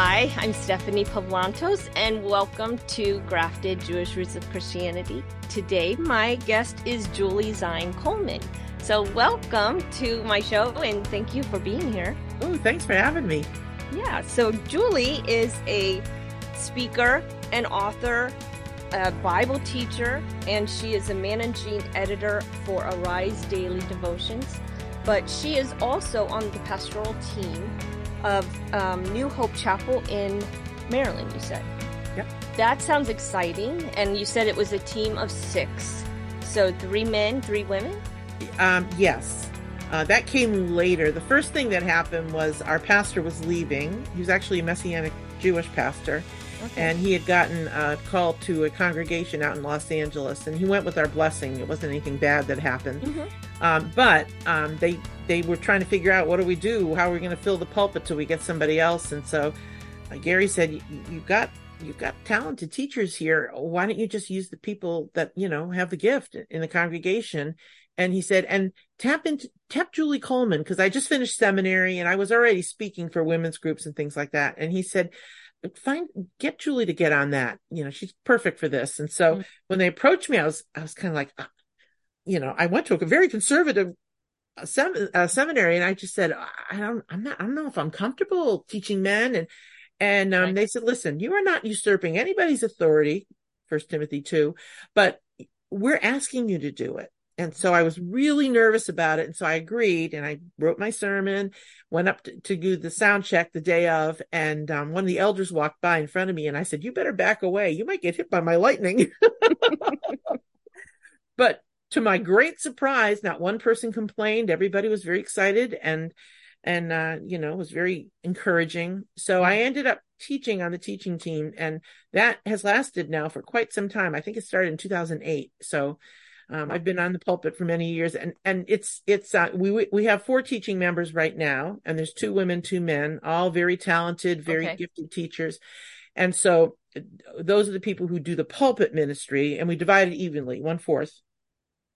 Hi, I'm Stephanie Pavlantos, and welcome to Grafted Jewish Roots of Christianity. Today, my guest is Julie Zine Coleman. So, welcome to my show, and thank you for being here. Oh, thanks for having me. Yeah, so Julie is a speaker, an author, a Bible teacher, and she is a managing editor for Arise Daily Devotions. But she is also on the pastoral team of um, New Hope Chapel in Maryland, you said. Yep. That sounds exciting. And you said it was a team of six. So three men, three women? Um, yes. Uh, that came later. The first thing that happened was our pastor was leaving. He was actually a Messianic Jewish pastor. Okay. And he had gotten a call to a congregation out in Los Angeles, and he went with our blessing. It wasn't anything bad that happened. Mm-hmm. Um, but um, they they were trying to figure out what do we do? How are we going to fill the pulpit till we get somebody else? And so uh, Gary said, "You got you've got talented teachers here. Why don't you just use the people that you know have the gift in the congregation?" And he said, "And tap into tap Julie Coleman because I just finished seminary and I was already speaking for women's groups and things like that." And he said find get Julie to get on that. You know, she's perfect for this. And so mm-hmm. when they approached me, I was I was kind of like, uh, you know, I went to a very conservative uh, sem- uh, seminary, and I just said, I don't, I'm not, I don't know if I'm comfortable teaching men. And and um, right. they said, listen, you are not usurping anybody's authority, First Timothy two, but we're asking you to do it. And so I was really nervous about it. And so I agreed and I wrote my sermon, went up to, to do the sound check the day of. And um, one of the elders walked by in front of me and I said, You better back away. You might get hit by my lightning. but to my great surprise, not one person complained. Everybody was very excited and, and, uh, you know, was very encouraging. So I ended up teaching on the teaching team and that has lasted now for quite some time. I think it started in 2008. So, um, I've been on the pulpit for many years, and and it's it's uh, we we have four teaching members right now, and there's two women, two men, all very talented, very okay. gifted teachers, and so those are the people who do the pulpit ministry, and we divide it evenly, one fourth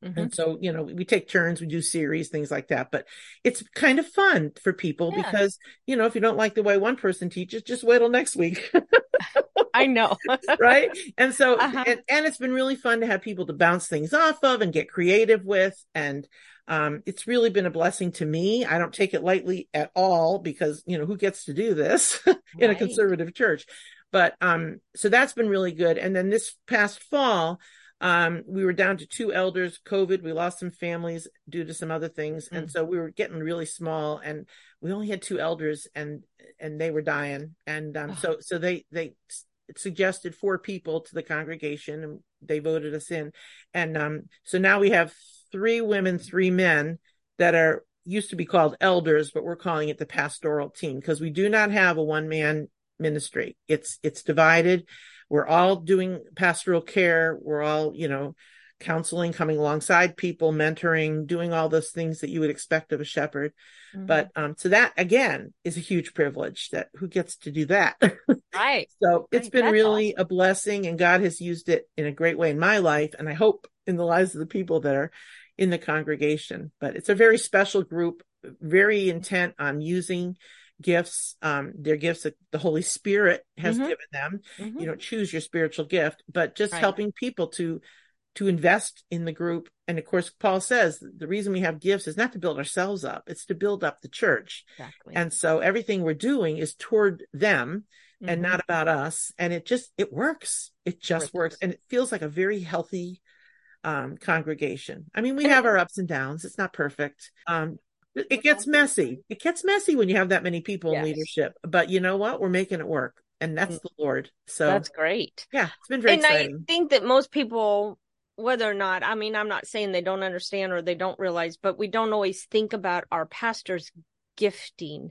Mm-hmm. And so, you know, we take turns, we do series, things like that. But it's kind of fun for people yeah. because, you know, if you don't like the way one person teaches, just wait till next week. I know. right. And so, uh-huh. and, and, it's been really fun to have people to bounce things off of and get creative with. And um, it's really been a blessing to me. I don't take it lightly at all because, you know, who gets to do this in right. a conservative church? But um, so that's been really good. And then this past fall, um, we were down to two elders, COVID. We lost some families due to some other things. Mm-hmm. And mm. so we were getting really small and we only had two elders and, and they were dying. And, um, oh. so, so they, they suggested four people to the congregation and they voted us in. And, um, so now we have three women, three men that are used to be called elders, but we're calling it the pastoral team because we do not have a one man ministry. It's, it's divided. We're all doing pastoral care. We're all, you know, counseling, coming alongside people, mentoring, doing all those things that you would expect of a shepherd. Mm-hmm. But um, so that again is a huge privilege that who gets to do that. Right. so it's been That's really awesome. a blessing and God has used it in a great way in my life. And I hope in the lives of the people that are in the congregation. But it's a very special group, very intent on using gifts um their gifts that the holy spirit has mm-hmm. given them mm-hmm. you know choose your spiritual gift but just right. helping people to to invest in the group and of course paul says the reason we have gifts is not to build ourselves up it's to build up the church exactly. and so everything we're doing is toward them mm-hmm. and not about us and it just it works it just it works. works and it feels like a very healthy um congregation i mean we have our ups and downs it's not perfect um it gets messy. It gets messy when you have that many people yes. in leadership. But you know what? We're making it work. And that's mm. the Lord. So that's great. Yeah, it's been very and exciting. I think that most people, whether or not, I mean, I'm not saying they don't understand or they don't realize, but we don't always think about our pastor's gifting.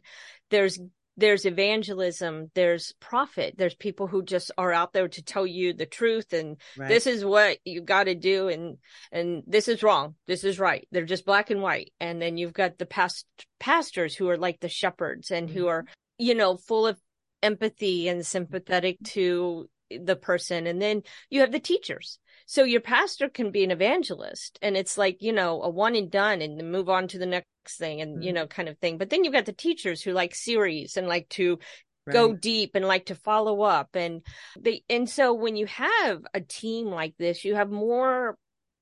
There's there's evangelism there's prophet there's people who just are out there to tell you the truth and right. this is what you got to do and and this is wrong this is right they're just black and white and then you've got the past pastors who are like the shepherds and mm-hmm. who are you know full of empathy and sympathetic to the person and then you have the teachers so your pastor can be an evangelist and it's like, you know, a one and done and move on to the next thing and, mm-hmm. you know, kind of thing. But then you've got the teachers who like series and like to right. go deep and like to follow up. And they and so when you have a team like this you have more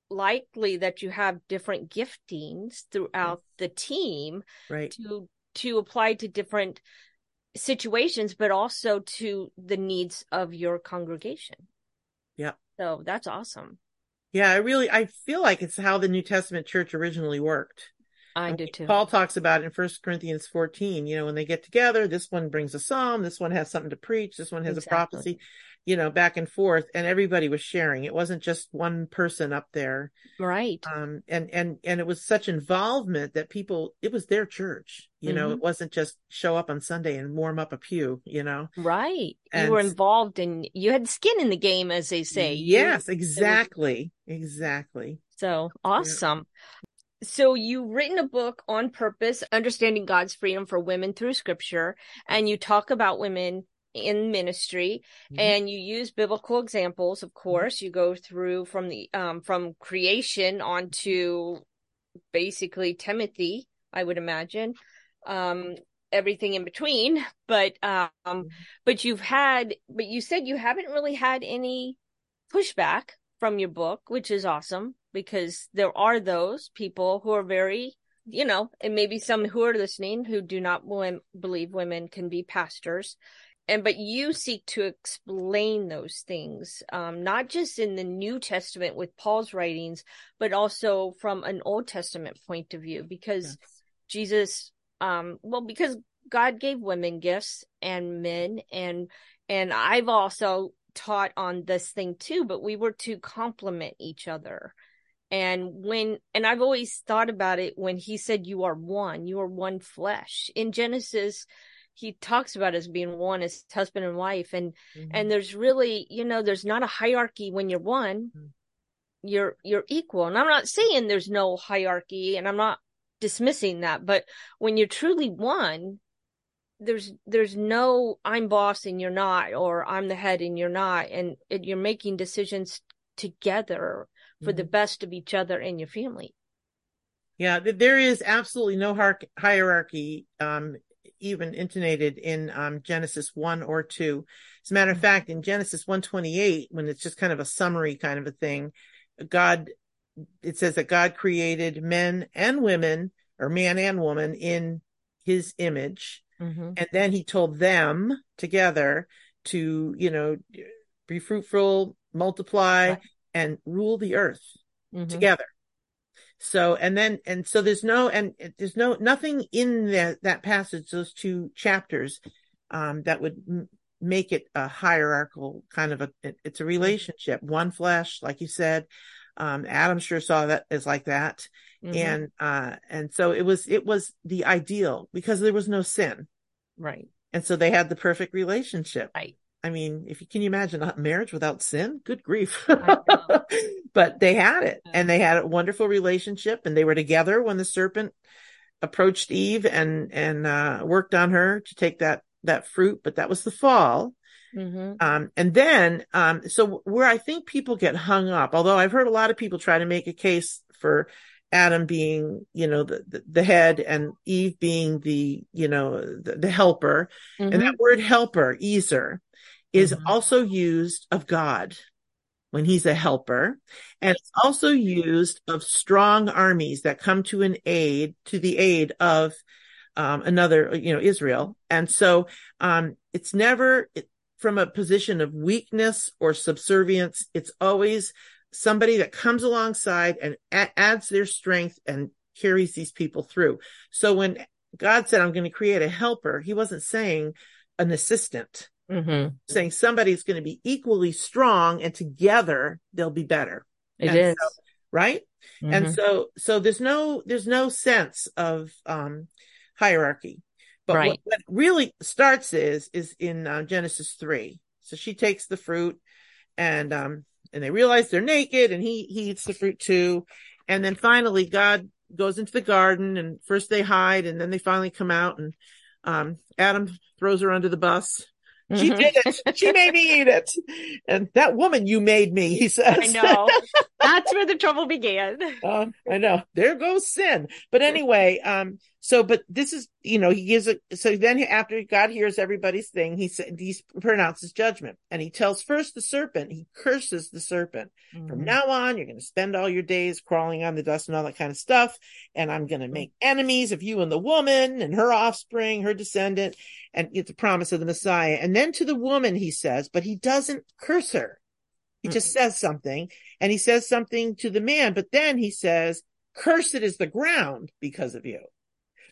likely that you have different giftings throughout the team right. to to apply to different situations but also to the needs of your congregation. Yeah. So that's awesome. Yeah i really i feel like it's how the new testament church originally worked I do too. Paul talks about in First Corinthians 14, you know, when they get together, this one brings a psalm, this one has something to preach, this one has exactly. a prophecy, you know, back and forth, and everybody was sharing. It wasn't just one person up there. Right. Um, and, and, and it was such involvement that people, it was their church, you mm-hmm. know, it wasn't just show up on Sunday and warm up a pew, you know? Right. And, you were involved and you had skin in the game, as they say. Yes, you, exactly. Was... Exactly. So awesome. Yeah. So you've written a book on purpose, understanding God's freedom for women through scripture, and you talk about women in ministry mm-hmm. and you use biblical examples of mm-hmm. course you go through from the um from creation onto basically timothy i would imagine um everything in between but um mm-hmm. but you've had but you said you haven't really had any pushback from your book which is awesome because there are those people who are very you know and maybe some who are listening who do not believe women can be pastors and but you seek to explain those things um, not just in the new testament with paul's writings but also from an old testament point of view because yes. jesus um, well because god gave women gifts and men and and i've also taught on this thing too but we were to complement each other and when, and I've always thought about it when he said, you are one, you are one flesh. In Genesis, he talks about us being one as husband and wife. And, mm-hmm. and there's really, you know, there's not a hierarchy when you're one. Mm-hmm. You're, you're equal. And I'm not saying there's no hierarchy and I'm not dismissing that, but when you're truly one, there's there's no I'm boss and you're not, or I'm the head and you're not, and it, you're making decisions together for mm-hmm. the best of each other and your family. Yeah, there is absolutely no hierarchy, um, even intonated in um, Genesis one or two. As a matter of mm-hmm. fact, in Genesis one twenty eight, when it's just kind of a summary kind of a thing, God, it says that God created men and women, or man and woman, in His image, mm-hmm. and then He told them together to, you know, be fruitful, multiply, right and rule the earth mm-hmm. together. So, and then, and so there's no, and there's no, nothing in that, that passage, those two chapters, um, that would m- make it a hierarchical kind of a, it, it's a relationship, one flesh, like you said. Um, Adam sure saw that as like that. Mm-hmm. And, uh, and so it was, it was the ideal because there was no sin. Right. And so they had the perfect relationship. Right. I mean, if you can you imagine a marriage without sin? Good grief. but they had it and they had a wonderful relationship and they were together when the serpent approached Eve and, and, uh, worked on her to take that, that fruit, but that was the fall. Mm-hmm. Um, and then, um, so where I think people get hung up, although I've heard a lot of people try to make a case for Adam being, you know, the, the, head and Eve being the, you know, the, the helper. Mm-hmm. And that word helper, Ezer, is mm-hmm. also used of God when he's a helper. And it's also used of strong armies that come to an aid, to the aid of um, another, you know, Israel. And so um, it's never from a position of weakness or subservience. It's always somebody that comes alongside and a- adds their strength and carries these people through. So when God said, I'm going to create a helper, he wasn't saying an assistant mm-hmm. saying somebody's going to be equally strong and together they'll be better. It is so, right. Mm-hmm. And so, so there's no, there's no sense of, um, hierarchy. But right. what, what, really starts is, is in uh, Genesis three. So she takes the fruit and, um, and they realize they're naked and he, he eats the fruit too. And then finally God goes into the garden and first they hide and then they finally come out and, um, Adam throws her under the bus she mm-hmm. did it. She made me eat it. And that woman you made me, he says. I know. That's where the trouble began. Um, I know. There goes sin. But anyway, um, so, but this is, you know, he gives it. So then after God hears everybody's thing, he said, he pronounces judgment and he tells first the serpent, he curses the serpent. Mm-hmm. From now on, you're going to spend all your days crawling on the dust and all that kind of stuff. And I'm going to make enemies of you and the woman and her offspring, her descendant. And it's a promise of the Messiah. And then to the woman, he says, but he doesn't curse her. He mm-hmm. just says something and he says something to the man, but then he says, cursed is the ground because of you.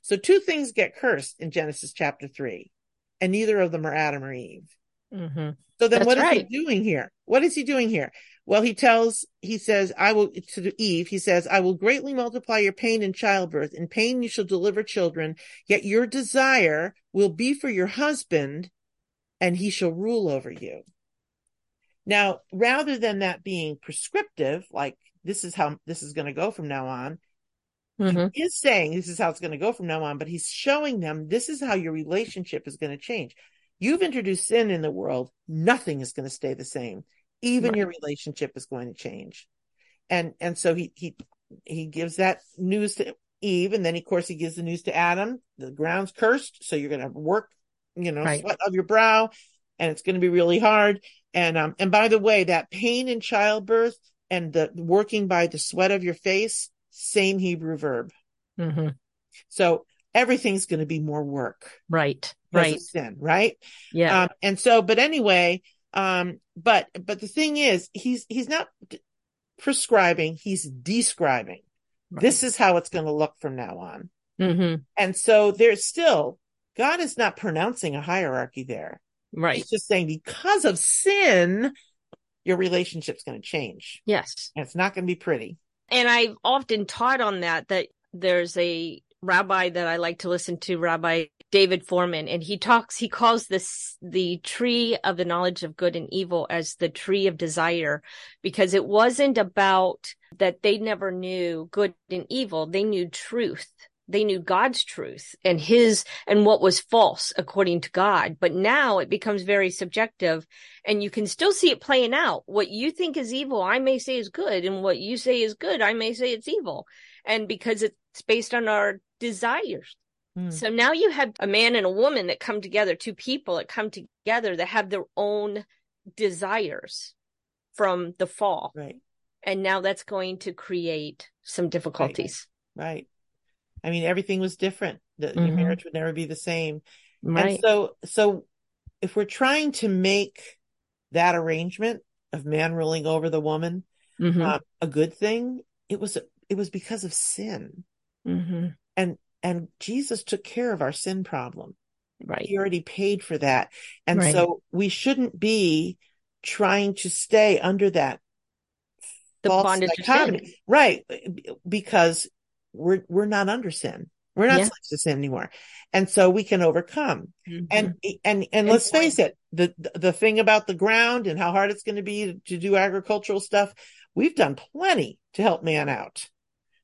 So two things get cursed in Genesis chapter three, and neither of them are Adam or Eve. Mm-hmm. So then That's what is right. he doing here? What is he doing here? Well, he tells, he says, I will, to Eve, he says, I will greatly multiply your pain in childbirth. In pain you shall deliver children, yet your desire will be for your husband, and he shall rule over you. Now, rather than that being prescriptive, like this is how this is going to go from now on, Mm-hmm. He is saying this is how it's going to go from now on, but he's showing them this is how your relationship is going to change. You've introduced sin in the world. Nothing is going to stay the same. Even right. your relationship is going to change. And, and so he, he, he gives that news to Eve. And then of course he gives the news to Adam. The ground's cursed. So you're going to work, you know, right. sweat of your brow and it's going to be really hard. And, um, and by the way, that pain in childbirth and the working by the sweat of your face, same Hebrew verb. Mm-hmm. So everything's going to be more work. Right. Right. Sin, right. Yeah. Um, and so, but anyway, um, but, but the thing is, he's, he's not prescribing, he's describing. Right. This is how it's going to look from now on. Mm-hmm. And so there's still, God is not pronouncing a hierarchy there. Right. He's just saying because of sin, your relationship's going to change. Yes. And it's not going to be pretty. And I've often taught on that, that there's a rabbi that I like to listen to, Rabbi David Fohrman, and he talks, he calls this the tree of the knowledge of good and evil as the tree of desire, because it wasn't about that they never knew good and evil. They knew truth they knew God's truth and his and what was false according to God. But now it becomes very subjective and you can still see it playing out. What you think is evil, I may say is good. And what you say is good, I may say it's evil. And because it's based on our desires. Hmm. So now you have a man and a woman that come together, two people that come together that have their own desires from the fall. Right. And now that's going to create some difficulties. Right. right. I mean, everything was different. The, mm-hmm. Your marriage would never be the same. Right. And so, so if we're trying to make that arrangement of man ruling over the woman mm-hmm. uh, a good thing, it was it was because of sin, mm-hmm. and and Jesus took care of our sin problem. Right, he already paid for that, and right. so we shouldn't be trying to stay under that the bondage right? Because we're we're not under sin. We're not yeah. slaves to sin anymore. And so we can overcome. Mm-hmm. And, and, and let's face it, the, the thing about the ground and how hard it's going to be to do agricultural stuff, we've done plenty to help man out.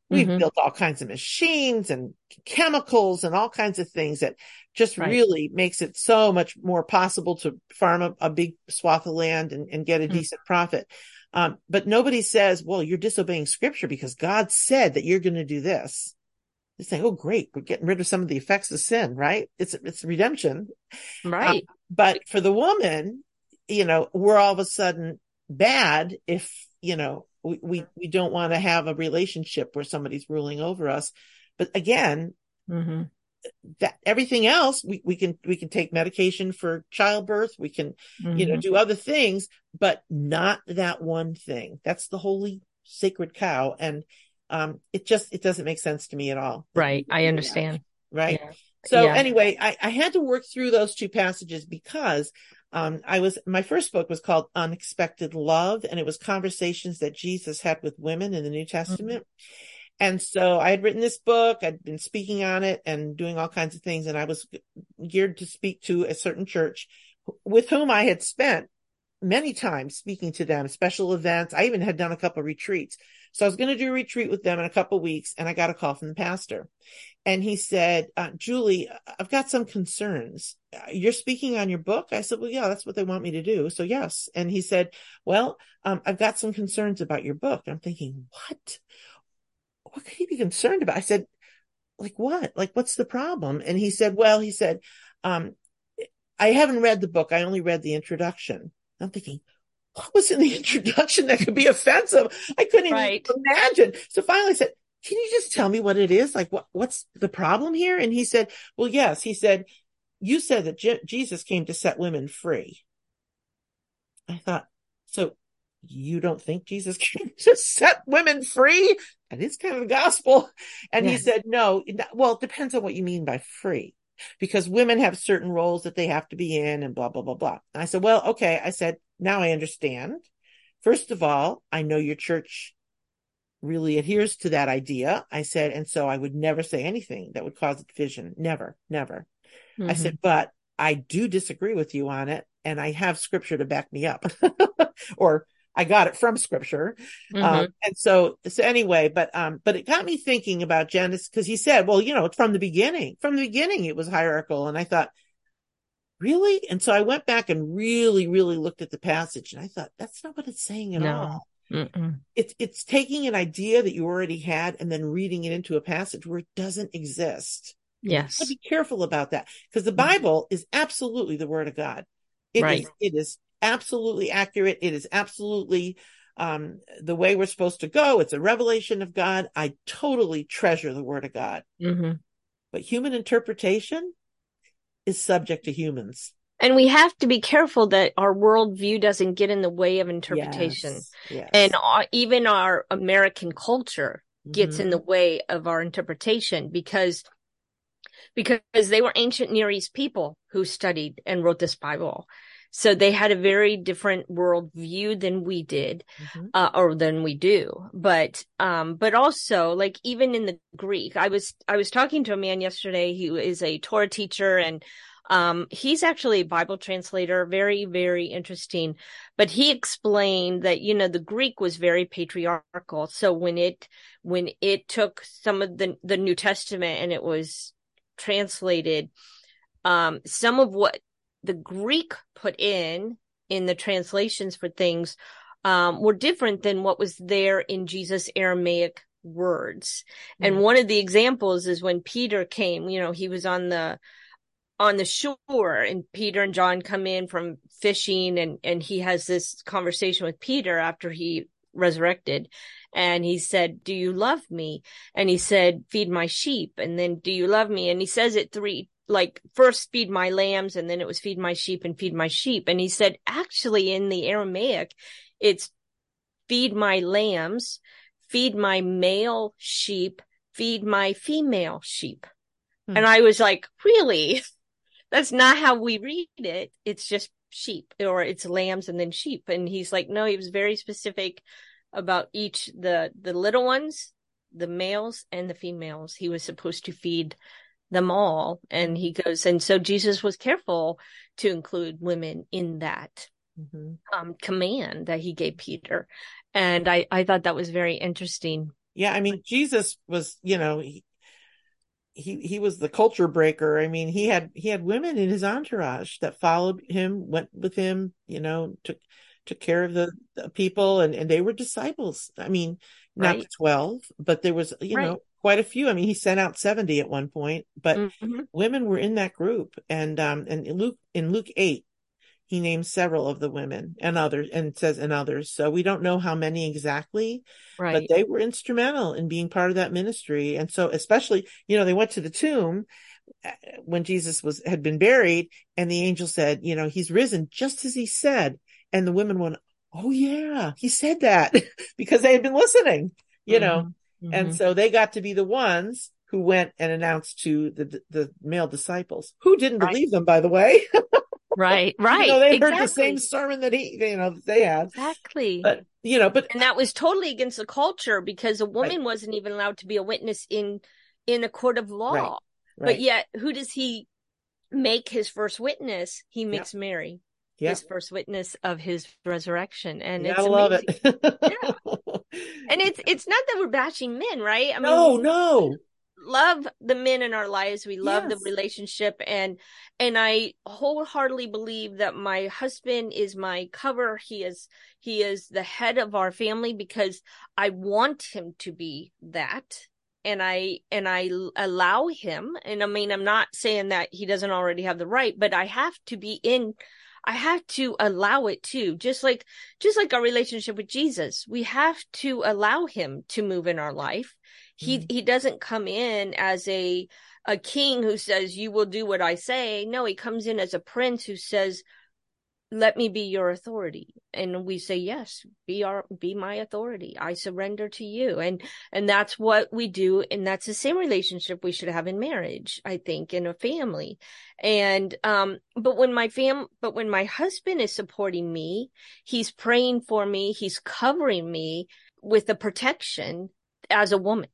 We've mm-hmm. built all kinds of machines and chemicals and all kinds of things that just right. really makes it so much more possible to farm a, a big swath of land and, and get a mm-hmm. decent profit. Um, but nobody says, well, you're disobeying scripture because God said that you're going to do this. They say, oh, great. We're getting rid of some of the effects of sin, right? It's, it's redemption. Right. Um, but for the woman, you know, we're all of a sudden bad if, you know, we, we, we don't want to have a relationship where somebody's ruling over us. But again, mm-hmm that everything else we, we can we can take medication for childbirth we can mm-hmm. you know mm-hmm. do other things but not that one thing that's the holy sacred cow and um it just it doesn't make sense to me at all right i understand right yeah. so yeah. anyway I, I had to work through those two passages because um, I was, my first book was called Unexpected Love, and it was conversations that Jesus had with women in the New Testament. Mm-hmm. And so I had written this book, I'd been speaking on it and doing all kinds of things. And I was geared to speak to a certain church with whom I had spent many times speaking to them, special events. I even had done a couple of retreats. So I was going to do a retreat with them in a couple weeks and I got a call from the pastor and he said, uh, Julie, I've got some concerns. You're speaking on your book. I said, well, yeah, that's what they want me to do. So yes. And he said, well, um, I've got some concerns about your book. I'm thinking, what? What could he be concerned about? I said, like what? Like what's the problem? And he said, well, he said, um, I haven't read the book. I only read the introduction. I'm thinking, what was in the introduction that could be offensive? I couldn't right. even imagine. So finally I said, can you just tell me what it is? Like what, what's the problem here? And he said, well, yes, he said, you said that Je- Jesus came to set women free. I thought, so you don't think Jesus came to set women free? That is kind of the gospel. And yes. he said, no, well, it depends on what you mean by free because women have certain roles that they have to be in and blah, blah, blah, blah. And I said, well, okay. I said, now I understand. First of all, I know your church really adheres to that idea. I said, and so I would never say anything that would cause a division. Never, never. Mm-hmm. I said, but I do disagree with you on it. And I have scripture to back me up or I got it from scripture. Um, mm-hmm. Um, and so, so anyway, but, um, but it got me thinking about Genesis because he said, well, you know, from the beginning, from the beginning, it was hierarchical. And I thought, really? And so I went back and really, really looked at the passage and I thought, that's not what it's saying at no. all. Mm-mm. It's, it's taking an idea that you already had and then reading it into a passage where it doesn't exist. Yes. be careful about that because the mm. Bible is absolutely the word of God. It right. is, it is absolutely accurate. It is absolutely um, the way we're supposed to go. It's a revelation of God. I totally treasure the word of God. Mm-hmm. But human interpretation is subject to humans. And we have to be careful that our worldview doesn't get in the way of interpretation. Yes, yes. And our, even our American culture gets mm-hmm. in the way of our interpretation because because they were ancient Near East people who studied and wrote this Bible. So they had a very different worldview than we did, mm-hmm. uh, or than we do. But, um, but also like even in the Greek, I was, I was talking to a man yesterday who is a Torah teacher and, um, he's actually a Bible translator, very, very interesting. But he explained that, you know, the Greek was very patriarchal. So when it, when it took some of the, the New Testament and it was translated, um, some of what the Greek put in in the translations for things um, were different than what was there in Jesus' Aramaic words. Mm-hmm. And one of the examples is when Peter came, you know, he was on the on the shore and Peter and John come in from fishing and and he has this conversation with Peter after he resurrected and he said do you love me and he said feed my sheep and then do you love me and he says it three like first feed my lambs and then it was feed my sheep and feed my sheep. And he said, actually in the Aramaic, it's feed my lambs, feed my male sheep, feed my female sheep. Hmm. And I was like, really? That's not how we read it. It's just sheep or it's lambs and then sheep. And he's like, no, he was very specific about each, the, the little ones, the males and the females. He was supposed to feed them all. And he goes, and so Jesus was careful to include women in that mm-hmm. um, command that he gave Peter. And I, I thought that was very interesting. Yeah. I mean, Jesus was, you know, he, he, he was the culture breaker. I mean, he had, he had women in his entourage that followed him, went with him, you know, took, took care of the, the people and, and they were disciples. I mean, not right. 12, but there was, you right. know, quite a few. I mean, he sent out 70 at one point, but mm-hmm. women were in that group. And, um, and in Luke, in Luke 8, he names several of the women and others and says and others. So we don't know how many exactly, right. but they were instrumental in being part of that ministry. And so especially, you know, they went to the tomb uh, when Jesus was, had been buried and the angel said, you know, he's risen just as he said. And the women went, Oh yeah, he said that because they had been listening, you mm-hmm. know, Mm-hmm. And so they got to be the ones who went and announced to the the male disciples who didn't right. believe them, by the way. right, right. You know, they exactly. heard the same sermon that he, you know, they had. Exactly. But you know, but and that was totally against the culture because a woman right. wasn't even allowed to be a witness in in a court of law. Right. But yet, who does he make his first witness? He makes yep. Mary. Yep. His first witness of his resurrection, and it's I love it. yeah. And it's it's not that we're bashing men, right? I mean, no, no. Love the men in our lives. We love yes. the relationship, and and I wholeheartedly believe that my husband is my cover. He is he is the head of our family because I want him to be that and I and I allow him and I mean I'm not saying that he doesn't already have the right but I have to be in I have to allow it too just like just like our relationship with Jesus. We have to allow him to move in our life. He mm-hmm. he doesn't come in as a a king who says you will do what I say. No he comes in as a prince who says let me be your authority. And we say yes be our be my authority. I surrender to you. And and that's what we do. And that's the same relationship we should have in marriage i think in a family. And um but when my fam but when my husband is supporting me he's praying for me he's covering me with the protection as a woman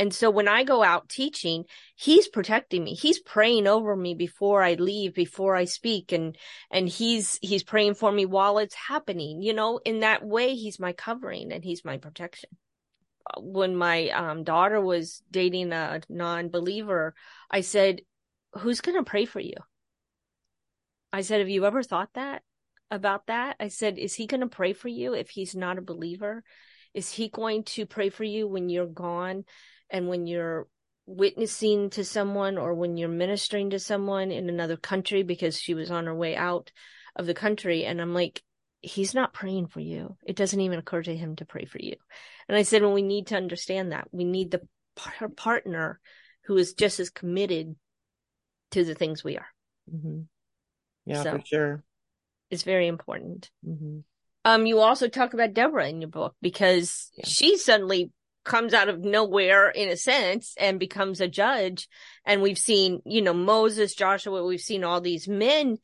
and so when I go out teaching, he's protecting me. He's praying over me before I leave, before I speak and and he's he's praying for me while it's happening. You know, in that way he's my covering and he's my protection. When my um, daughter was dating a non-believer, I said, "Who's going to pray for you?" I said, "Have you ever thought that about that?" I said, "Is he going to pray for you if he's not a believer?" Is he going to pray for you when you're gone? And when you're witnessing to someone or when you're ministering to someone in another country because she was on her way out of the country and I'm like he's not praying for you it doesn't even occur to him to pray for you and I said well we need to understand that we need the her partner who is just as committed to the things we are mm-hmm. yeah so, for sure it's very important mm-hmm. um you also talk about Deborah in your book because yeah. she suddenly comes out of nowhere in a sense and becomes a judge. And we've seen, you know, Moses, Joshua, we've seen all these men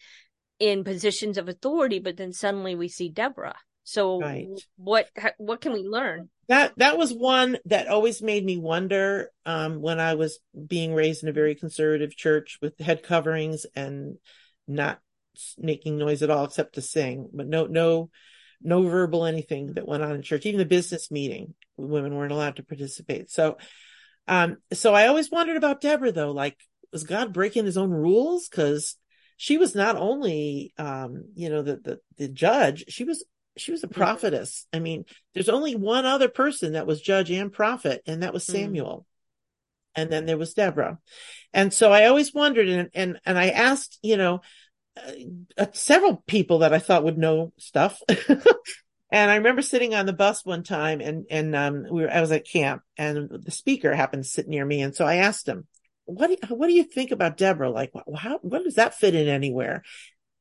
in positions of authority, but then suddenly we see Deborah. So right. what what can we learn? That that was one that always made me wonder um, when I was being raised in a very conservative church with head coverings and not making noise at all except to sing, but no no no verbal anything that went on in church, even the business meeting, women weren't allowed to participate. So, um, so I always wondered about Deborah though, like, was God breaking his own rules? Cause she was not only, um, you know, the, the, the judge, she was, she was a mm-hmm. prophetess. I mean, there's only one other person that was judge and prophet, and that was mm-hmm. Samuel. Mm. And then there was Deborah. And so I always wondered, and, and, and I asked, you know, uh, several people that I thought would know stuff. and I remember sitting on the bus one time and, and, um, we were, I was at camp and the speaker happened to sit near me. And so I asked him, what do you, what do you think about Deborah? Like, how, what does that fit in anywhere?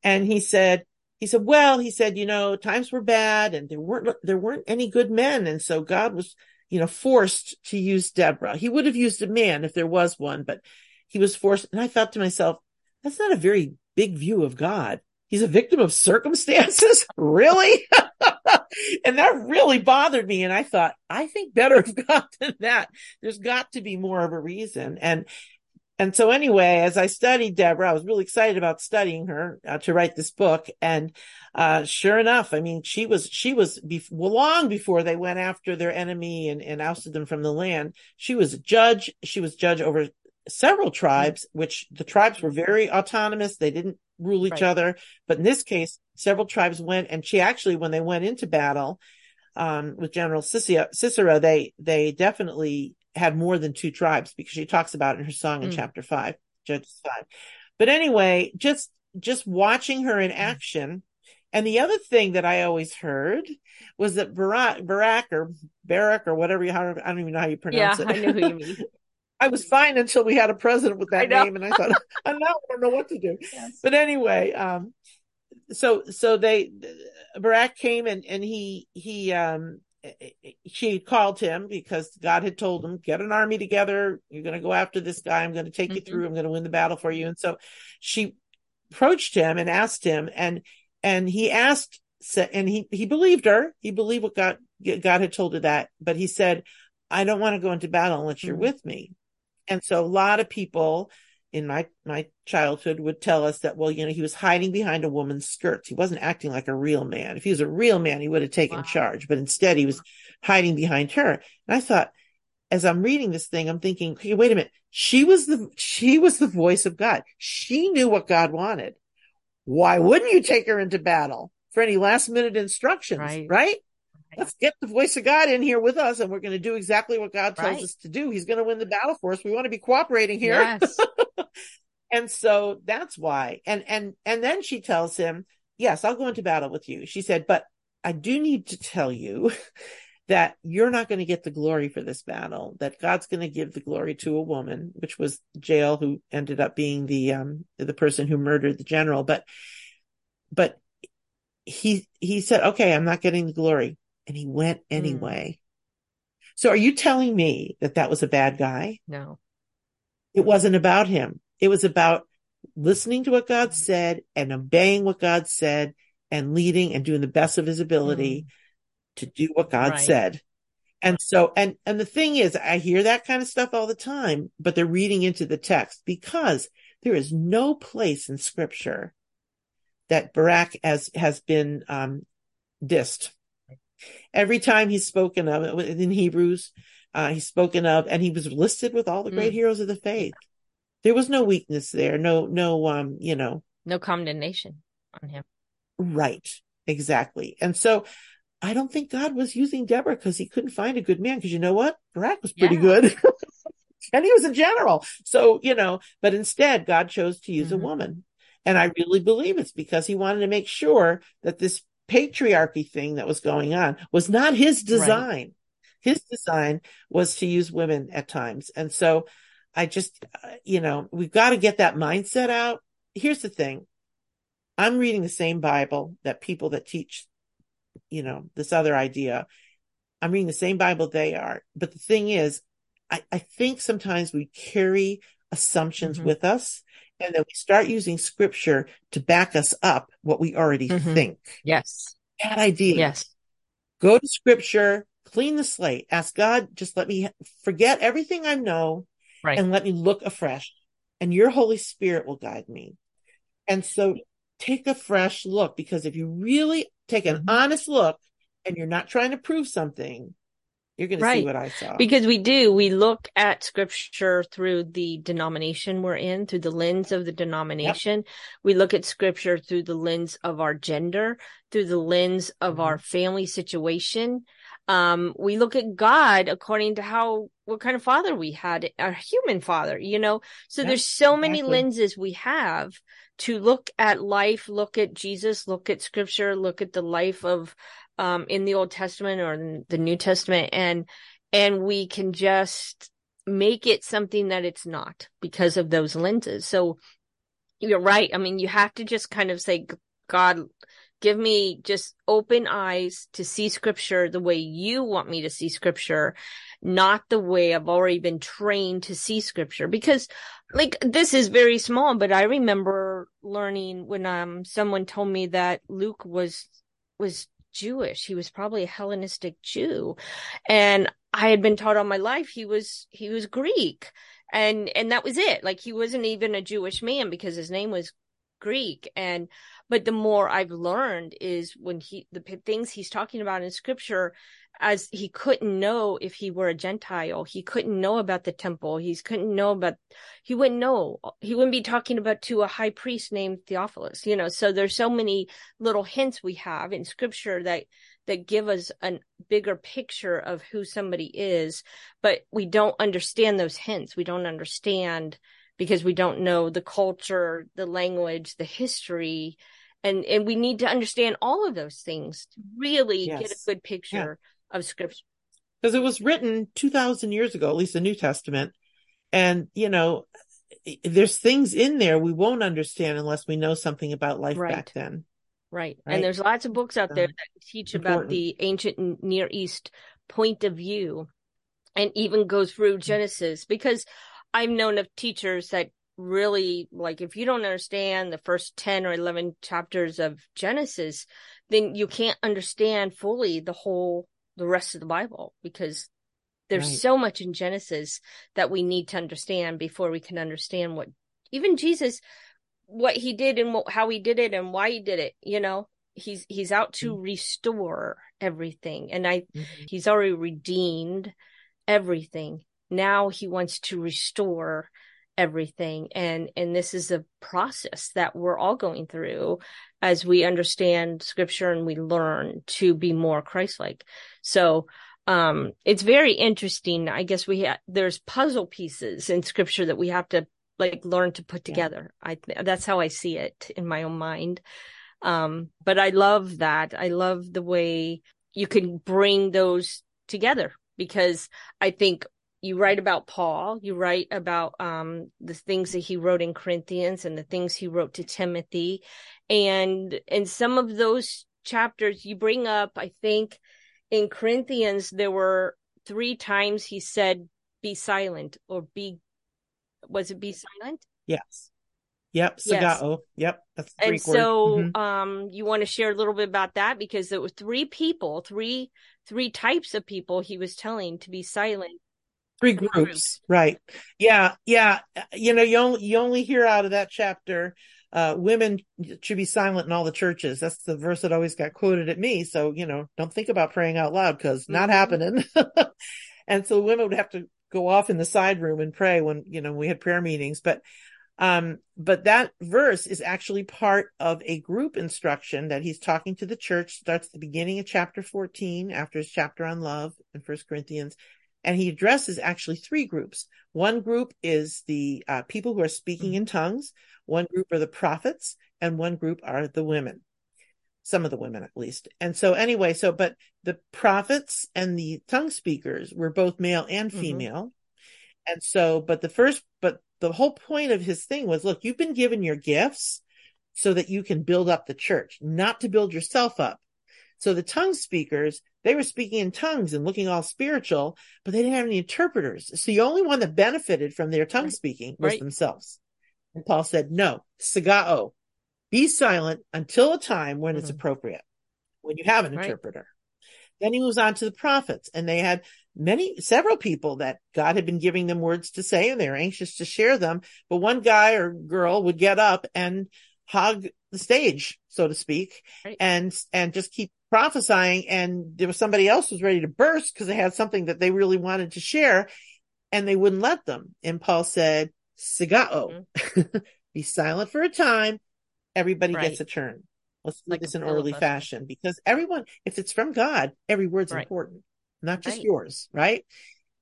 And he said, he said, well, he said, you know, times were bad and there weren't, there weren't any good men. And so God was, you know, forced to use Deborah. He would have used a man if there was one, but he was forced. And I thought to myself, that's not a very big view of God. He's a victim of circumstances. really? and that really bothered me. And I thought, I think better of God than that. There's got to be more of a reason. And, and so anyway, as I studied Deborah, I was really excited about studying her uh, to write this book. And, uh, sure enough, I mean, she was, she was be- long before they went after their enemy and, and ousted them from the land. She was a judge. She was judge over several tribes, which the tribes were very autonomous. They didn't rule each right. other. But in this case, several tribes went and she actually, when they went into battle, um, with General Sisera, they, they definitely had more than two tribes because she talks about it in her song in mm. chapter five, Judges five. But anyway, just, just watching her in mm. action. And the other thing that I always heard was that Barak, Barak or Barak or whatever you, how I don't even know how you pronounce yeah, it. I know who you mean. I was fine until we had a president with that name, and I thought, I now don't know what to do. Yes. But anyway, um, so so they Barak came and and he he um she called him because God had told him, get an army together. You're going to go after this guy. I'm going to take mm-hmm. you through. I'm going to win the battle for you. And so she approached him and asked him and, and he asked, and he, he believed her. He believed what God, God had told her that, but he said, I don't want to go into battle unless you're mm-hmm. with me. And so a lot of people in my my childhood would tell us that well you know he was hiding behind a woman's skirts. He wasn't acting like a real man. If he was a real man he would have taken wow. charge but instead he was hiding behind her. And i thought as i'm reading this thing i'm thinking hey wait a minute. She was the she was the voice of god. She knew what god wanted. Why wouldn't you take her into battle for any last minute instructions right, right? let's get the voice of God in here with us and we're going to do exactly what God tells right. us to do. He's going to win the battle for us. We want to be cooperating here. Yes. and so that's why. And, and, and then she tells him, yes, I'll go into battle with you. She said, but I do need to tell you that you're not going to get the glory for this battle, that God's going to give the glory to a woman, which was Jael, who ended up being the, um, the person who murdered the general. But, but he, he said, okay, I'm not getting the glory and he went hmm. anyway. Mm. So are you telling me that that was a bad guy? No. It wasn't about him. It was about listening to what God hmm. said and obeying what God said and leading and doing the best of his ability mm. to do what God right. said. And so, and, and the thing is, I hear that kind of stuff all the time, but they're reading into the text because there is no place in scripture that Barak has, has been, um, dissed. Every time he's spoken of in Hebrews, uh, he's spoken of, and he was listed with all the great mm. heroes of the faith. There was no weakness there, no, no, um, you know, no condemnation on him. Right, exactly. And so, I don't think God was using Deborah because he couldn't find a good man. Because you know what, Barak was pretty yeah. good, and he was a general. So you know, but instead, God chose to use mm-hmm. a woman. And I really believe it's because he wanted to make sure that this patriarchy thing that was going on was not his design. Right. His design was to use women at times. And so I just, uh, you know, we've got to get that mindset out. Here's the thing. I'm reading the same Bible that people that teach, you know, this other idea. I'm reading the same Bible they are. But the thing is, I, I think sometimes we carry assumptions mm-hmm. with us and then we start using scripture to back us up what we already mm-hmm. think. Yes. Bad idea. Yes. Go to scripture, clean the slate, ask God, just let me forget everything I know right. and let me look afresh and your Holy Spirit will guide me. And so take a fresh look because if you really take an mm-hmm. honest look and you're not trying to prove something, you're going right. to see what I saw. Because we do, we look at scripture through the denomination we're in, through the lens of the denomination. Yep. We look at scripture through the lens of our gender, through the lens of mm-hmm. our family situation. Um, we look at God according to how, what kind of father we had, a human father, you know? So yep, there's so exactly. many lenses we have to look at life, look at Jesus, look at scripture, look at the life of um, in the Old Testament or the New Testament, and and we can just make it something that it's not because of those lenses. So you're right. I mean, you have to just kind of say, God, give me just open eyes to see scripture the way you want me to see scripture, not the way I've already been trained to see scripture. Because like this is very small, but I remember learning when um someone told me that Luke was was Jewish. He was probably a Hellenistic Jew. And I had been taught all my life he was he was Greek. And and that was it. Like he wasn't even a Jewish man because his name was Greek. And but the more I've learned is when he the things he's talking about in scripture as he couldn't know if he were a Gentile. He couldn't know about the temple. He couldn't know about, he wouldn't know. He wouldn't be talking about to a high priest named Theophilus, you know, so there's so many little hints we have in scripture that, that give us a bigger picture of who somebody is, but we don't understand those hints. We don't understand because we don't know the culture, the language, the history, and and we need to understand all of those things to really yes. get a good picture of scripture. Because it was written 2000 years ago, at least the New Testament. And, you know, there's things in there we won't understand unless we know something about life right. back then. Right. right. And there's lots of books out there um, that teach important. about the ancient Near East point of view and even go through mm. Genesis because I've known of teachers that really like if you don't understand the first 10 or 11 chapters of Genesis, then you can't understand fully the whole the rest of the Bible because there's right. so much in Genesis that we need to understand before we can understand what even Jesus, what he did and what, how he did it and why he did it, you know, he's, he's out to mm-hmm. restore everything. And I, mm-hmm. he's already redeemed everything. Now he wants to restore everything. And and this is a process that we're all going through as we understand scripture and we learn to be more christ-like. So um it's very interesting. I guess we have there's puzzle pieces in scripture that we have to like learn to put together. Yeah. i that's how i see it in my own mind. Um but i love that. I love the way you can bring those together because i think you write about paul you write about um the things that he wrote in corinthians and the things he wrote to timothy and in some of those chapters you bring up i think in Corinthians, there were three times he said, be silent or be, was it be silent? Yes. Yep. Sigao. Yes. Yep. That's the and so, mm-hmm. um, you want to share a little bit about that because there were three people, three, three types of people he was telling to be silent. Three groups. Right. Yeah. Yeah. You know, you only, you only hear out of that chapter uh, women should be silent in all the churches. That's the verse that always got quoted at me. So, you know, don't think about praying out loud because mm-hmm. not happening. and so women would have to go off in the side room and pray when, you know, we had prayer meetings. But, um, but that verse is actually part of a group instruction that he's talking to the church, starts at the beginning of chapter 14 after his chapter on love in first Corinthians. And he addresses actually three groups. One group is the uh, people who are speaking in tongues. One group are the prophets and one group are the women. Some of the women, at least. And so anyway, so, but the prophets and the tongue speakers were both male and mm-hmm. female. Mm-hmm. And so, but the first, but the whole point of his thing was, look, you've been given your gifts so that you can build up the church, not to build yourself up. So the tongue speakers, they were speaking in tongues and looking all spiritual, but they didn't have any interpreters. So the only one that benefited from their tongue speaking was right. themselves. And Paul said, no, sigao, be silent until a time when mm-hmm. it's appropriate, when you have an right. interpreter. Then he moves on to the prophets and they had many, several people that God had been giving them words to say and they were anxious to share them. But one guy or girl would get up and hog the stage, so to speak, right. and, and just keep prophesying. And there was somebody else was ready to burst because they had something that they really wanted to share and they wouldn't let them. And Paul said, Sigao. Mm-hmm. Be silent for a time. Everybody right. gets a turn. Let's do like this in orderly fashion because everyone, if it's from God, every word's right. important, not just yours, right?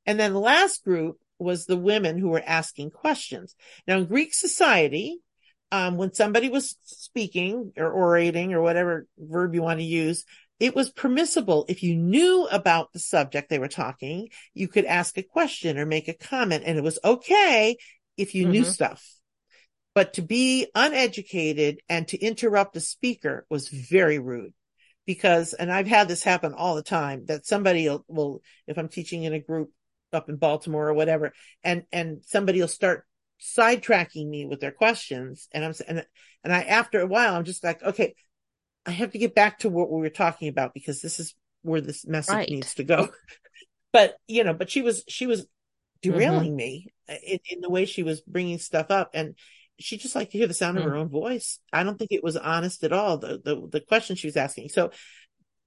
And then the last group was the women who were asking questions. Now in Greek society, um, when somebody was speaking or orating or whatever verb you want to use, it was permissible if you knew about the subject they were talking, you could ask a question or make a comment and it was okay if you mm-hmm. knew stuff. But to be uneducated and to interrupt a speaker was very rude because, and I've had this happen all the time that somebody will, will, if I'm teaching in a group up in Baltimore or whatever, and, and somebody will start sidetracking me with their questions. And I'm, and, and I, after a while, I'm just like, okay, I have to get back to what we were talking about because this is where this message right. needs to go. but, you know, but she was, she was derailing mm-hmm. me in, in, the way she was bringing stuff up. And she just liked to hear the sound mm-hmm. of her own voice. I don't think it was honest at all. The, the, the question she was asking. So,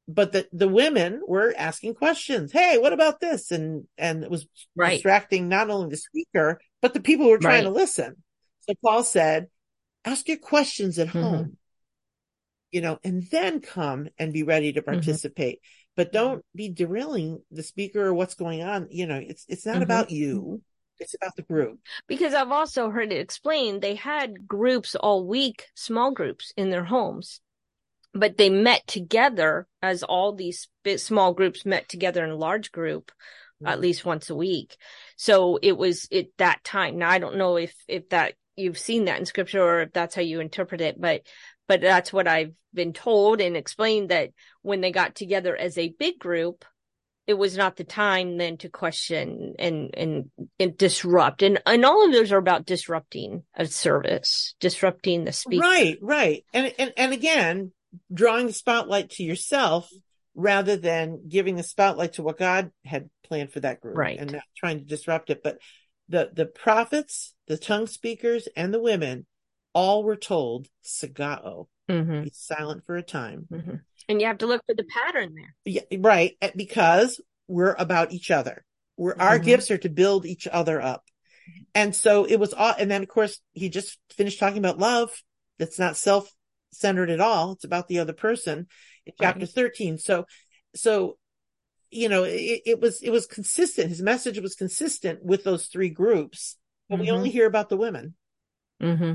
but the, the women were asking questions. Hey, what about this? And, and it was right. distracting not only the speaker, but the people who were trying right. to listen. So Paul said, ask your questions at mm-hmm. home, you know, and then come and be ready to mm-hmm. participate but don't be derailing the speaker or what's going on. You know, it's, it's not mm-hmm. about you. It's about the group. Because I've also heard it explained they had groups all week, small groups in their homes, but they met together as all these small groups met together in a large group mm-hmm. at least once a week. So it was at that time. Now I don't know if, if that you've seen that in scripture or if that's how you interpret it, but but that's what I've been told and explained that when they got together as a big group, it was not the time then to question and, and, and disrupt. And, and all of those are about disrupting a service, disrupting the speaker. Right, right. And, and, and again, drawing the spotlight to yourself rather than giving the spotlight to what God had planned for that group right. and not trying to disrupt it. But the the prophets, the tongue speakers, and the women all were told sigao, Mm-hmm. be silent for a time. Mm-hmm. And you have to look for the pattern there. Yeah, right. Because we're about each other. We're, our Mhm. gifts are to build each other up. And so it was all, and then of course he just finished talking about love. That's not self centered at all. It's about the other person in chapter Right. 13. So, so, you know, it, it was, it was consistent. His message was consistent with those three groups, but we Mhm. only hear about the women. Mm-hmm.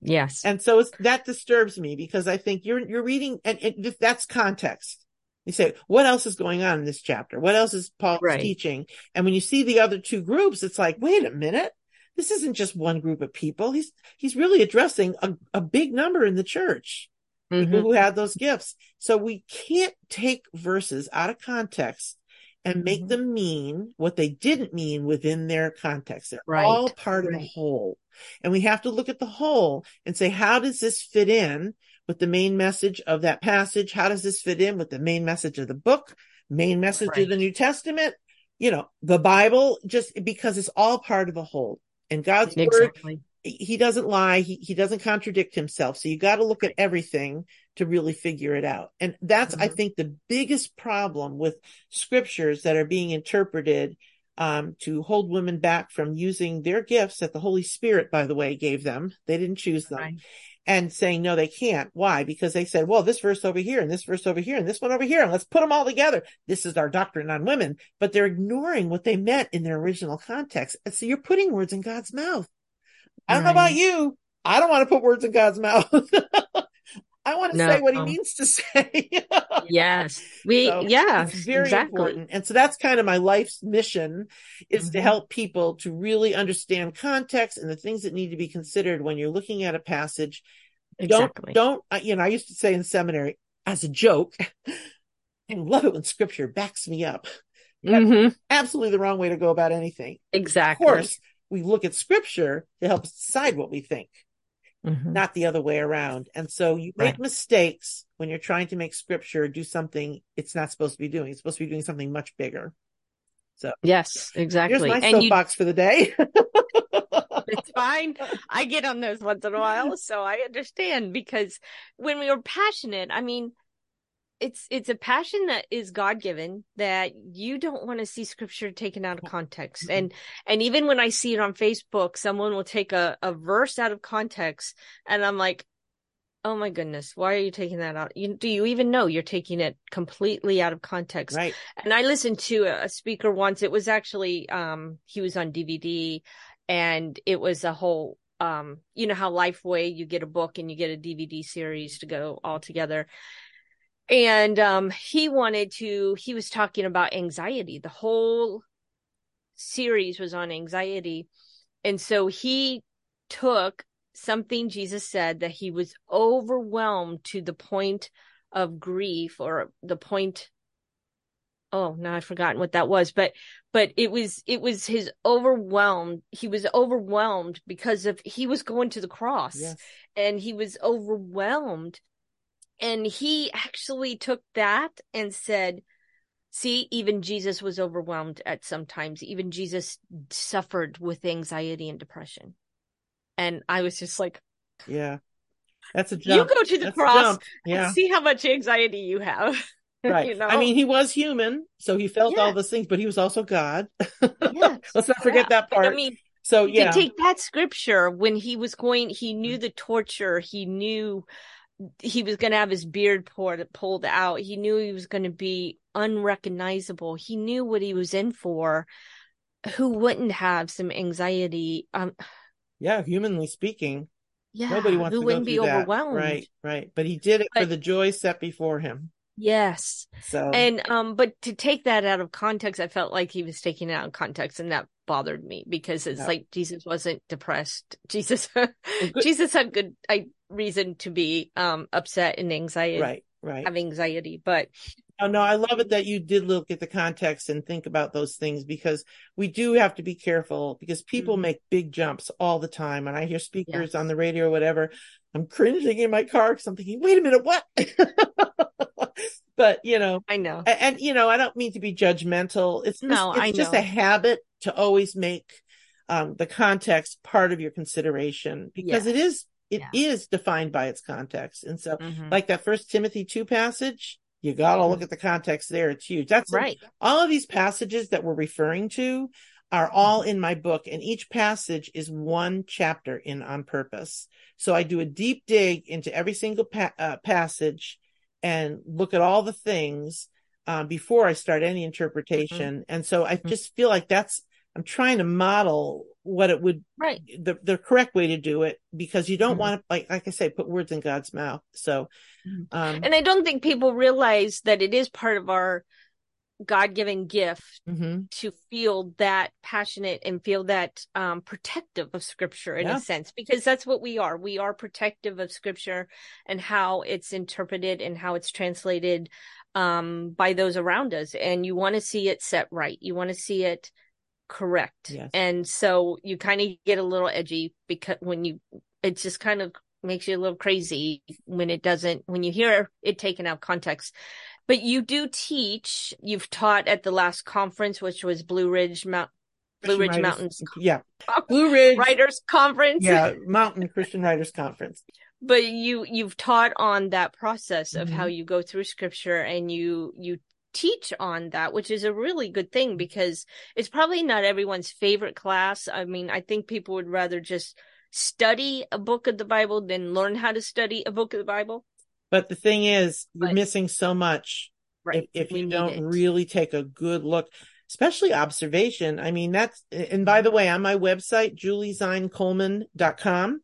Yes. And so it's, that disturbs me because I think you're, you're reading and, and that's context. You say, what else is going on in this chapter? What else is Paul Right. teaching? And when you see the other two groups, it's like, wait a minute. This isn't just one group of people. He's, he's really addressing a, a big number in the church, people Mhm. who had those gifts. So we can't take verses out of context and make Mhm. them mean what they didn't mean within their context. They're Right. all part of the whole. And we have to look at the whole and say, how does this fit in with the main message of that passage? How does this fit in with the main message of the book, main message Right. of the New Testament? You know, the Bible, just because it's all part of the whole. And God's word, Exactly. He doesn't lie. He, he doesn't contradict himself. So you got to look at everything to really figure it out. And that's, I Mhm. think, the biggest problem with scriptures that are being interpreted um, to hold women back from using their gifts that the Holy Spirit, by the way, gave them. They didn't choose them Right. and saying, no, they can't. Why? Because they said, well, this verse over here and this verse over here and this one over here, and let's put them all together. This is our doctrine on women, but they're ignoring what they meant in their original context. And so you're putting words in God's mouth. I don't know about you. I don't want to put words in God's mouth. I want to say what he means to say. Yes. We, So, yeah, it's very exactly. important. And so that's kind of my life's mission is to Mhm. help people to really understand context and the things that need to be considered when you're looking at a passage. Exactly. Don't, don't, you know, I used to say in seminary as a joke, I love it when scripture backs me up. Mhm. Absolutely the wrong way to go about anything. Exactly. Of course, we look at scripture to help us decide what we think. Mhm. not the other way around. And so you make Right. mistakes when you're trying to make scripture do something it's not supposed to be doing. It's supposed to be doing something much bigger. So yes, exactly. Here's my And you, soapbox for the day. it's fine. I get on those once in a while, so I understand because when we were passionate, I mean, it's it's a passion that is God given that you don't want to see scripture taken out of context. Mhm. And and even when I see it on Facebook, someone will take a, a verse out of context and I'm like, Oh my goodness, why are you taking that out? You, do you even know you're taking it completely out of context? right. And I listened to a speaker once. It was actually um he was on DVD and it was a whole um you know how Lifeway you get a book and you get a DVD series to go all together. And um he wanted to he was talking about anxiety. The whole series was on anxiety. And so he took something Jesus said that he was overwhelmed to the point of grief or the point oh now i've forgotten what that was but but it was it was his overwhelmed he was overwhelmed because of he was going to the cross Yes. and he was overwhelmed and he actually took that and said see even jesus was overwhelmed at sometimes even jesus suffered with anxiety and depression and i was just like Yeah. That's a jump. you go to the That's cross. Yeah. and see how much anxiety you have Right. you know I mean, he was human, so he felt all those things, but he was also God. Yes. Let's not forget that part. I mean, so yeah. to take that scripture when he was going, he knew the torture. He knew he was going to have his beard poured, pulled out. He knew he was going to be unrecognizable. He knew what he was in for. Who wouldn't have some anxiety? Um, yeah, humanly speaking, yeah, nobody wants who to wouldn't be that. overwhelmed? Right, right. But he did it for the joy set before him. Yes. So And um, but to take that out of context, I felt like he was taking it out of context, and that bothered me because it's Yeah. like Jesus wasn't depressed. Jesus, Jesus had good I, reason to be um upset and anxiety, right, right. have anxiety. But Oh, no, I love it that you did look at the context and think about those things because we do have to be careful because people Mhm. make big jumps all the time. And I hear speakers Yes. on the radio or whatever. I'm cringing in my car because I'm thinking, wait a minute, what? but you know, I know, and, and, you know, I don't mean to be judgmental. It's just, No, it's I just know. a habit to always make um, the context part of your consideration because yes. it is it yeah. is defined by its context. And so, mm-hmm. like that First Timothy two passage, you got to mm-hmm. look at the context there. It's huge. That's right. all of these passages that we're referring to are all in my book and each passage is one chapter in on purpose. So I do a deep dig into every single pa- uh, passage and look at all the things uh, before I start any interpretation. Mm-hmm. And so I mm-hmm. just feel like that's, I'm trying to model what it would, right. the, the correct way to do it because you don't mm-hmm. want to, like, like I say, put words in God's mouth. So, mm-hmm. um, and I don't think people realize that it is part of our, god-given gift mm-hmm. to feel that passionate and feel that um, protective of scripture in yeah. a sense because that's what we are we are protective of scripture and how it's interpreted and how it's translated um, by those around us and you want to see it set right you want to see it correct yes. and so you kind of get a little edgy because when you it just kind of makes you a little crazy when it doesn't when you hear it taken out of context but you do teach. You've taught at the last conference, which was Blue Ridge Mount. Blue Ridge Writers, Mountains. Yeah. Blue Ridge Writers Conference. Yeah, Mountain Christian Writers Conference. But you you've taught on that process of mm-hmm. how you go through scripture and you you teach on that, which is a really good thing because it's probably not everyone's favorite class. I mean, I think people would rather just study a book of the Bible than learn how to study a book of the Bible. But the thing is, you're missing so much right. if, if you don't it. really take a good look, especially observation. I mean, that's, and by the way, on my website, juliezinecoleman.com,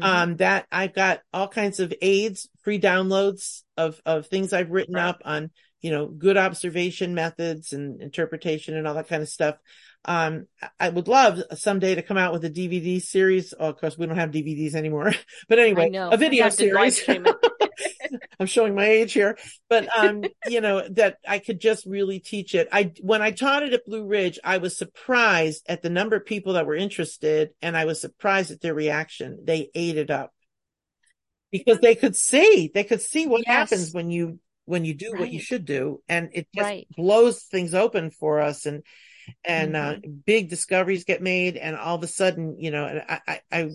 mm-hmm. um, that I've got all kinds of aids, free downloads of, of things I've written right. up on, you know, good observation methods and interpretation and all that kind of stuff. Um, I would love someday to come out with a DVD series. Oh, of course, we don't have DVDs anymore, but anyway, a video series. I'm showing my age here, but, um, you know, that I could just really teach it. I, when I taught it at Blue Ridge, I was surprised at the number of people that were interested and I was surprised at their reaction. They ate it up because they could see, they could see what yes. happens when you, when you do right. what you should do. And it just right. blows things open for us. And, and, uh, mm-hmm. uh, big discoveries get made. And all of a sudden, you know, I, I, I,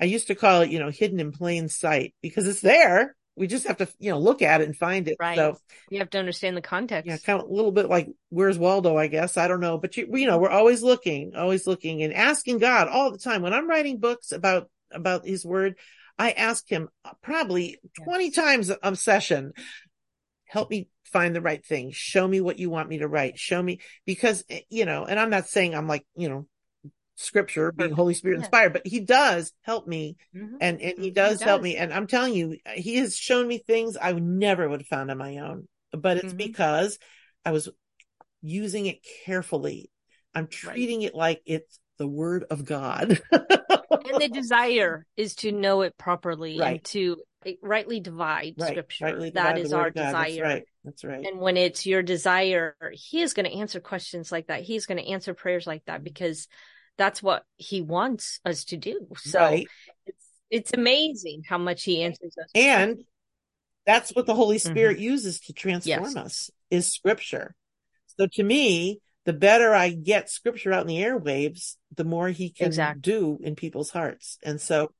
I used to call it, you know, hidden in plain sight because it's there we just have to, you know, look at it and find it. Right. So you have to understand the context. Yeah, kind of a little bit like where's Waldo, I guess. I don't know, but you, you know, we're always looking, always looking and asking God all the time. When I'm writing books about, about his word, I ask him probably 20 yes. times a session, help me find the right thing. Show me what you want me to write. Show me because, eh, you know, and I'm not saying I'm like, you know, scripture being Holy Spirit inspired, but he does help me mm-hmm. and, and he does, he does, help me. And I'm telling you, he has shown me things I never would have found on my own, but it's mm-hmm. because I was using it carefully. I'm treating right. it like it's the word of God. and the desire is to know it properly right. and to rightly divide right. scripture. Rightly divide is our desire. That's right. That's right. And when it's your desire, he is going to answer questions like that. He's going to answer prayers like that because that's what he wants us to do. So right. it's it's amazing how much he answers us. And that's what the Holy Spirit mm-hmm. uses to transform yes. us is scripture. So to me, the better I get scripture out in the airwaves, the more he can exactly. do in people's hearts. And so,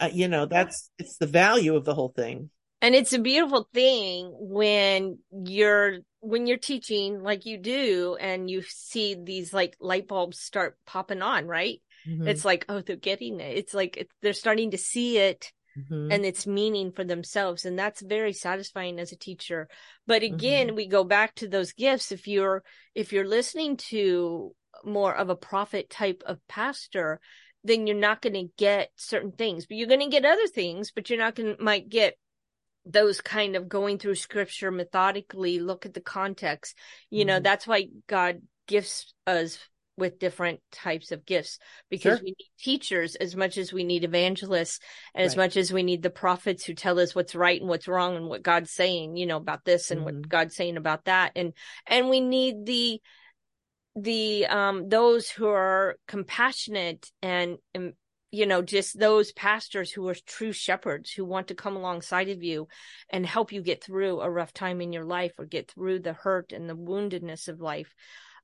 uh, you know, that's, it's the value of the whole thing. And it's a beautiful thing when you're when you're teaching like you do and you see these like light bulbs start popping on, right? Mm-hmm. It's like, oh, they're getting it. It's like it, they're starting to see it mm-hmm. and it's meaning for themselves. And that's very satisfying as a teacher. But again, mm-hmm. we go back to those gifts. If you're, if you're listening to more of a prophet type of pastor, then you're not going to get certain things, but you're going to get other things, but you're not going to, might get those kind of going through scripture methodically, look at the context. You mm-hmm. know, that's why God gifts us with different types of gifts because sure. we need teachers as much as we need evangelists and right. as much as we need the prophets who tell us what's right and what's wrong and what God's saying, you know, about this and mm-hmm. what God's saying about that. And, and we need the, the, um, those who are compassionate and, and you know, just those pastors who are true shepherds who want to come alongside of you and help you get through a rough time in your life or get through the hurt and the woundedness of life.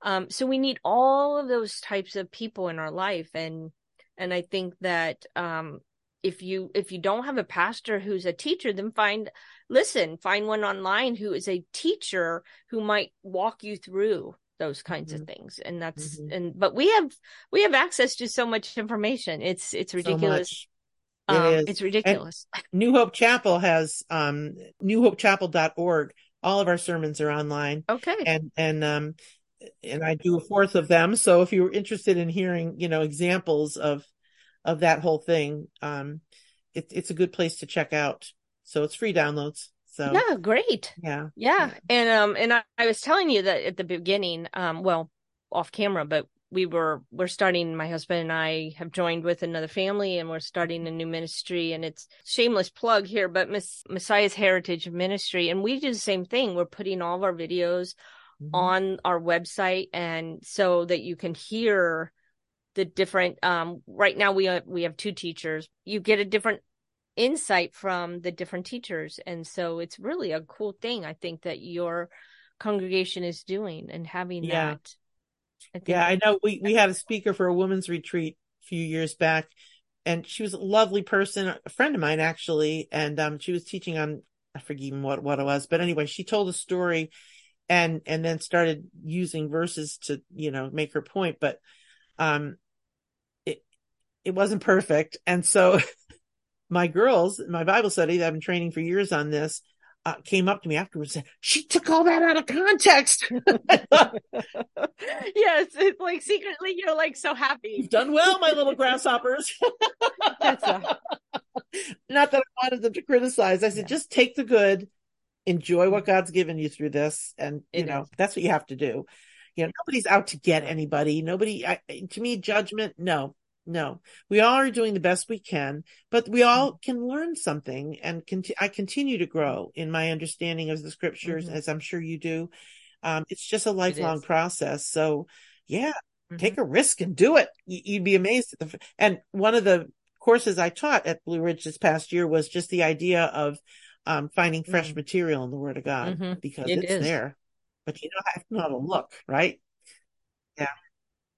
Um, so we need all of those types of people in our life. And, and I think that, um, if you if you don't have a pastor who's a teacher then find listen find one online who is a teacher who might walk you through those kinds mm-hmm. of things and that's mm-hmm. and but we have we have access to so much information. It's it's ridiculous. so um, it's ridiculous. And new hope chapel has um newhopechapel.org all of our sermons are online. Okay. And and um and i do a fourth of them. So if you're interested in hearing you know examples of of that whole thing, um, it, it's a good place to check out. So it's free downloads. So yeah, great. Yeah, yeah, and um, and I, I was telling you that at the beginning, um, well, off camera, but we were we're starting. My husband and I have joined with another family, and we're starting a new ministry. And it's shameless plug here, but Miss Messiah's Heritage Ministry, and we do the same thing. We're putting all of our videos mm-hmm. on our website, and so that you can hear the different um right now we have, we have two teachers you get a different insight from the different teachers and so it's really a cool thing i think that your congregation is doing and having yeah. that I yeah i know we we had a speaker for a women's retreat a few years back and she was a lovely person a friend of mine actually and um she was teaching on i forget even what what it was but anyway she told a story and and then started using verses to you know make her point but um it it wasn't perfect. And so my girls, my Bible study that I've been training for years on this, uh, came up to me afterwards and said, she took all that out of context. yes. It's like secretly you're like so happy. You've done well, my little grasshoppers. a... Not that I wanted them to criticize. I said, yeah. just take the good, enjoy what God's given you through this. And, you it know, is. that's what you have to do. You know, nobody's out to get anybody. Nobody, I, to me, judgment, no, no, we all are doing the best we can, but we all mm-hmm. can learn something and I continue to grow in my understanding of the scriptures, mm-hmm. as I'm sure you do. Um, it's just a lifelong process. So yeah, mm-hmm. take a risk and do it. You'd be amazed at the, and one of the courses I taught at Blue Ridge this past year was just the idea of, um, finding fresh mm-hmm. material in the word of God mm-hmm. because it it's is. there, but you know, I have to know how to look, right? Yeah.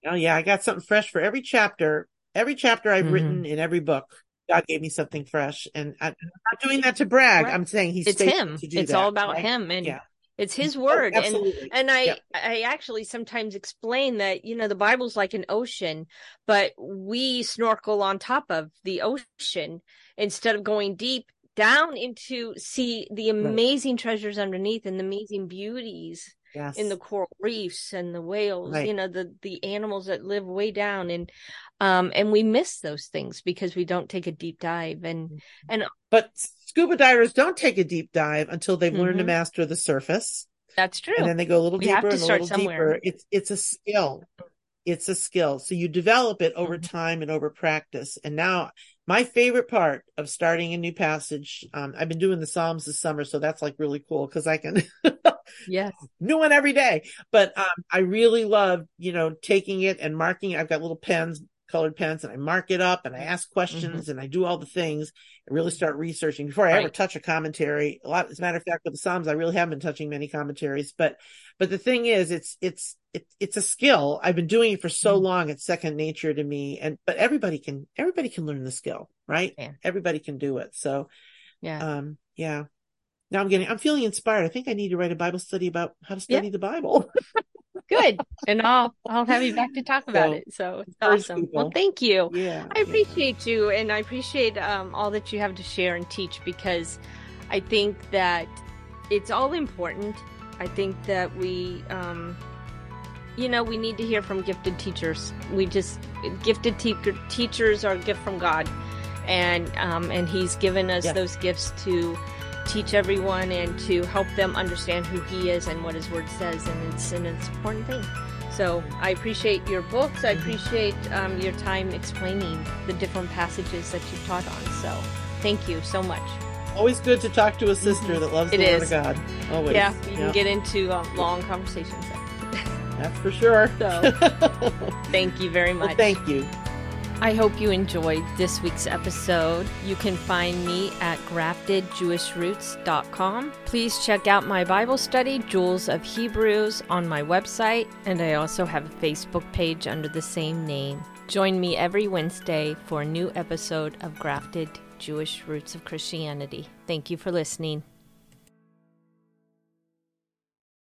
Oh yeah, I got something fresh for every chapter Every chapter I've mm-hmm. written in every book, God gave me something fresh, and I, am not doing that to brag. Right. I'm saying He's it's Him. it's that, all about right? Him, and yeah. It's his oh, word. Oh, and and I yep. I actually sometimes explain that, you know, the Bible's like an ocean, but we snorkel on top of the ocean instead of going deep down into see the amazing right. treasures underneath and the amazing beauties yes. in the coral reefs and the whales, right. you know, the the animals that live way down and um and we miss those things because we don't take a deep dive and mm-hmm. and but scuba divers don't take a deep dive until they've mm-hmm. learned to mm-hmm. master the surface that's true and then they go a little we deeper and a little somewhere. deeper it's it's a skill it's a skill so you develop it over mm-hmm. time and over practice and now my favorite part of starting a new passage um, i've been doing the psalms this summer so that's like really cool because i can yes. new one every day. But um, i really love you know taking it and marking it. I've got little pens colored pens and I mark it up and I ask questions mm-hmm. and I do all the things and really start researching before I right. ever touch a commentary. A lot, as a matter of fact, with the Psalms, I really haven't been touching many commentaries, but, but the thing is, it's, it's, it, it's a skill. I've been doing it for so mm-hmm. long. It's second nature to me. And, but everybody can, everybody can learn the skill, right? Yeah. Everybody can do it. So, yeah. Um, yeah. Now I'm getting, I'm feeling inspired. I think I need to write a Bible study about how to study yeah. the Bible. Good. And I'll I'll have you back to talk about so, it. So it's awesome. People. Well, thank you. Yeah. I appreciate yeah. you and I appreciate um, all that you have to share and teach because I think that it's all important. I think that we um, you know, we need to hear from gifted teachers. We just gifted te- teachers are a gift from God. And um, and he's given us yeah. those gifts to teach everyone and to help them understand who he is and what his word says and it's an important thing. So i appreciate your books. I appreciate um, your time explaining the different passages that you've taught on. So thank you so much. Always good to talk to a sister mm-hmm. that loves the it word of god. Always. Yeah you yeah. can get into um, long conversations that's for sure. So thank you very much. well, thank you I hope you enjoyed this week's episode. You can find me at graftedjewishroots.com. Please check out my Bible study, Jewels of Hebrews, on my website, and I also have a Facebook page under the same name. Join me every Wednesday for a new episode of Grafted Jewish Roots of Christianity. Thank you for listening.